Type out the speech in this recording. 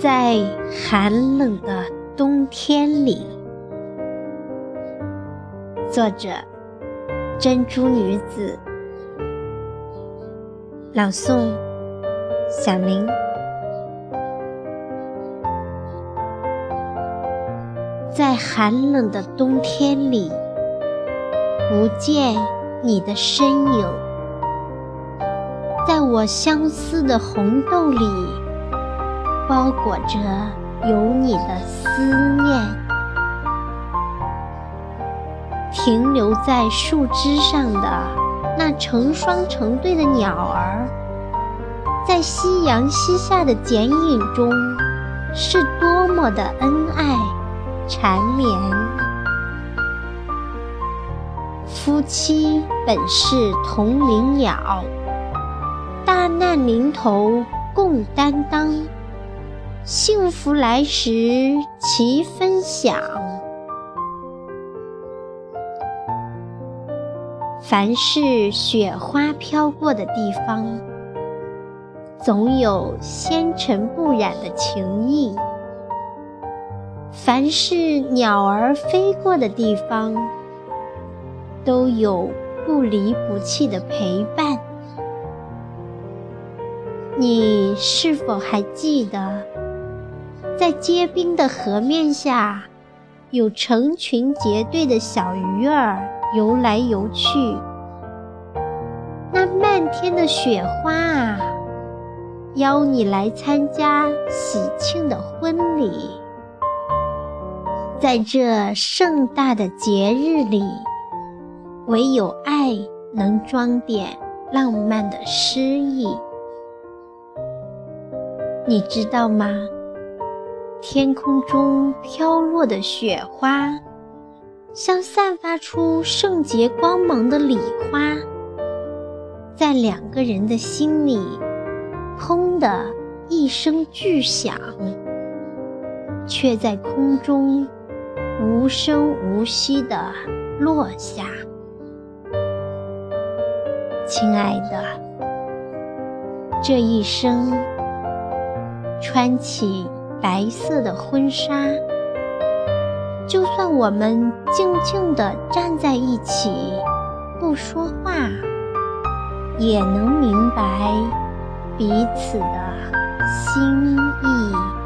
在寒冷的冬天里，作者：珍珠女子，朗诵：小林。在寒冷的冬天里，不见你的身影，在我相思的红豆里，包裹着有你的思念。停留在树枝上的那成双成对的鸟儿，在夕阳西下的剪影中，是多么的恩爱。缠绵，夫妻本是同林鸟，大难临头共担当，幸福来时齐分享。凡是雪花飘过的地方，总有纤尘不染的情意。凡是鸟儿飞过的地方，都有不离不弃的陪伴。你是否还记得，在结冰的河面下，有成群结队的小鱼儿游来游去？那漫天的雪花啊，邀你来参加喜庆的婚礼。在这盛大的节日里，唯有爱能装点浪漫的诗意。你知道吗？天空中飘落的雪花，像散发出圣洁光芒的礼花，在两个人的心里，砰的一声巨响，却在空中。无声无息地落下，亲爱的，这一生穿起白色的婚纱，就算我们静静地站在一起，不说话，也能明白彼此的心意。